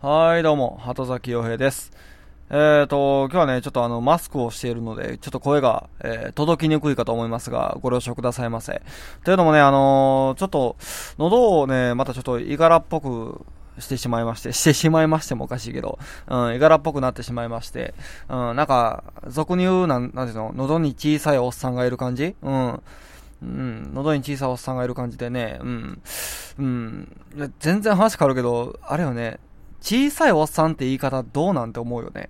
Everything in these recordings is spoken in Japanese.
はい、どうも、鳩崎洋平です。えーと、今日はね、ちょっとあの、マスクをしているので、ちょっと声が、えー届きにくいかと思いますが、ご了承くださいませ。というのもね、あのーちょっと、喉をね、またちょっと、いがらっぽく、してしまいまして、してしまいましてもおかしいけど、うん、いがらっぽくなってしまいまして、うん、なんか、俗に言う、なん、なんていうの、喉に小さいおっさんがいる感じ？うん。うん、喉に小さいおっさんがいる感じでね、うん。うん。いや全然話変わるけど、あれよね、小さいおっさんって言い方どうなんて思うよね。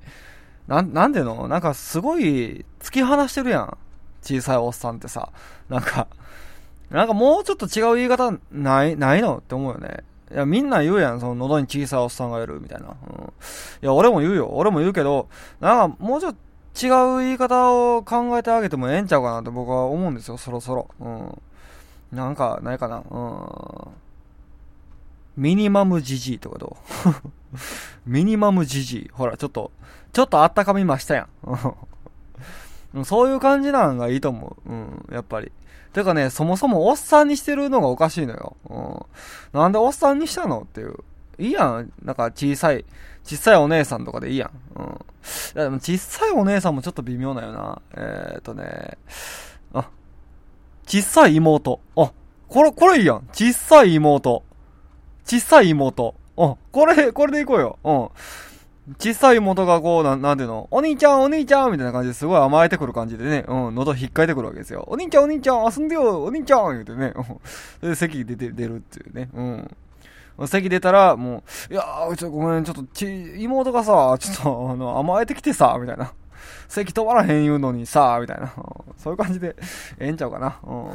な、なんでの？なんかすごい突き放してるやん。小さいおっさんってさ。なんか、なんかもうちょっと違う言い方ない、ないのって思うよね。いや、みんな言うやん、その喉に小さいおっさんがいるみたいな。うん。いや、俺も言うよ。俺も言うけど、なんかもうちょっと違う言い方を考えてあげてもええんちゃうかなって僕は思うんですよ、そろそろ。うん。なんか、ないかな。うん。ミニマムジジイとかどう ミニマムジジイ。ほら、ちょっと、ちょっとあったかみましたや ん。そういう感じなんがいいと思う。うん、やっぱり。てかね、そもそもおっさんにしてるのがおかしいのよ。うん。なんでおっさんにしたのっていう。いいやん。なんか小さい、小さいお姉さんとかでいいやん。うん。いやでも小さいお姉さんもちょっと微妙だよな。えーとね、あ、小さい妹。あ、これ、これいいやん。小さい妹。小さい妹。うん。これ、これでいこうよ。うん。小さい妹がこう、なん、なんていうの？お兄ちゃん、お兄ちゃんみたいな感じですごい甘えてくる感じでね、うん、喉引っかいてくるわけですよ。お兄ちゃん、お兄ちゃん、遊んでよ、お兄ちゃん言うてね、うん。で席出て、出るっていうね、うん。席出たら、もう、いやー、ちょっとごめん、ちょっと、ち、妹がさ、ちょっと、あの、甘えてきてさ、みたいな。席止まらへん言うのにさ、みたいな。そういう感じで、ええんちゃうかな。うん。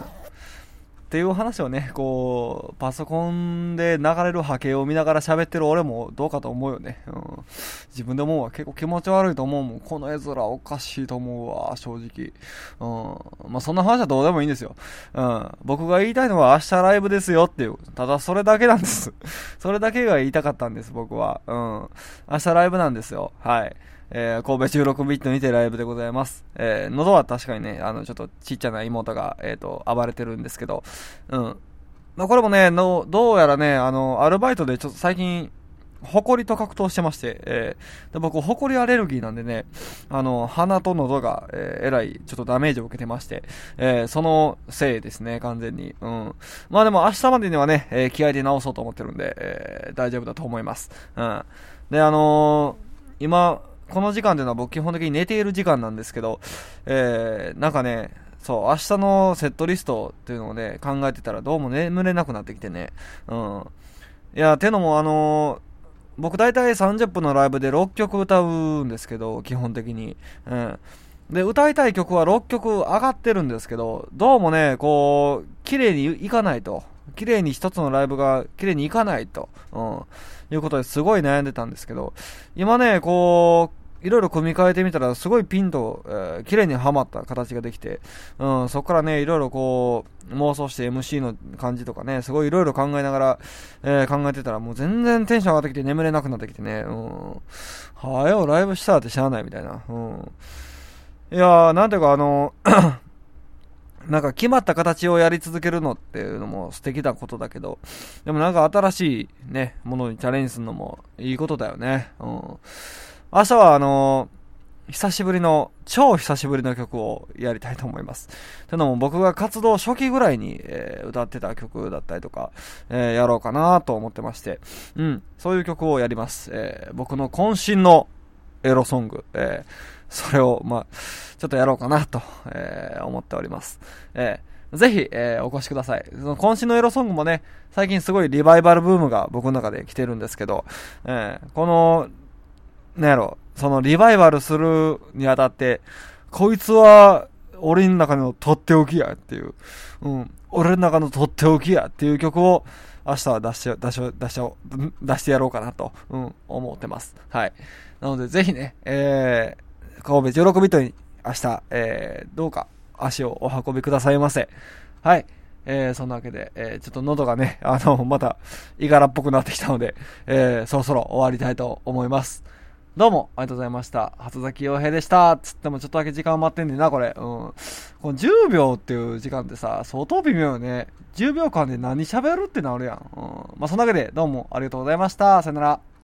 っていう話をね、こう、パソコンで流れる波形を見ながら喋ってる俺もどうかと思うよね。うん、自分で思うわ。結構気持ち悪いと思うもん。この絵面おかしいと思うわ、正直。うん。まあ、そんな話はどうでもいいんですよ。うん。僕が言いたいのは明日ライブですよっていう。ただそれだけなんです。それだけが言いたかったんです、僕は。うん。明日ライブなんですよ。はい。えー、神戸16ビットにてライブでございます。えー、喉は確かにね、あの、ちょっとちっちゃな妹が、えっ、と、暴れてるんですけど、うん。まあ、これもね、の、どうやらね、あの、アルバイトでちょっと最近、埃と格闘してまして、えー、で僕、埃アレルギーなんでね、あの、鼻と喉が、えー、えらい、ちょっとダメージを受けてまして、えー、そのせいですね、完全に。うん。まあでも明日までにはね、えー、気合で治そうと思ってるんで、えー、大丈夫だと思います。うん。で、あのー今、この時間っていうのは僕基本的に寝ている時間なんですけど、えー、なんかね、そう、明日のセットリストっていうのをね、考えてたらどうも眠れなくなってきてね。うん。いや、てのもあのー僕大体30分のライブで6曲歌うんですけど、基本的に。うん。で、歌いたい曲は6曲上がってるんですけど、どうもね、こう、綺麗にいかないと。綺麗に一つのライブが綺麗にいかないと。うん。いうことですごい悩んでたんですけど、今ね、こう、いろいろ組み替えてみたら、すごいピンと、えー綺麗にはまった形ができて、うん、そこからね、いろいろこう、妄想して MC の感じとかね、すごいいろいろ考えながら、えー考えてたら、もう全然テンション上がってきて眠れなくなってきてね、うん、はよ、ライブしたってしゃあないみたいな、うん。いやー、なんていうかあの、なんか決まった形をやり続けるのっていうのも素敵なことだけど、でもなんか新しいね、ものにチャレンジするのもいいことだよね。うん。明日はあの久しぶりの、超久しぶりの曲をやりたいと思います。てのも僕が活動初期ぐらいに、えー歌ってた曲だったりとか、えーやろうかなと思ってまして、うん、そういう曲をやります。えー僕の渾身のエロソング、えそれを、まあ、ちょっとやろうかなと、え思っております。えーぜひ、えーお越しください。その渾身のエロソングもね、最近すごいリバイバルブームが僕の中で来てるんですけど、えーこの、なんやろ、そのリバイバルするにあたって、こいつは、俺の中のとっておきやっていう、うん、俺の中のとっておきやっていう曲を、明日は出して、出し、出し、出してやろうかなと、うん、思ってます。はい。なので、ぜひね、えー、神戸16ビットに明日、えー、どうか足をお運びくださいませ。はい。えー、そんなわけで、えー、ちょっと喉がね、あの、また、いがらっぽくなってきたので、えー、そろそろ終わりたいと思います。どうも、ありがとうございました。初崎洋平でした。つってもちょっとだけ時間待ってんねんな、これ。うん。この10秒っていう時間ってさ、相当微妙よね。10秒間で何喋るってなるやん。うん。まあ、そんなわけで、どうもありがとうございました。さよなら。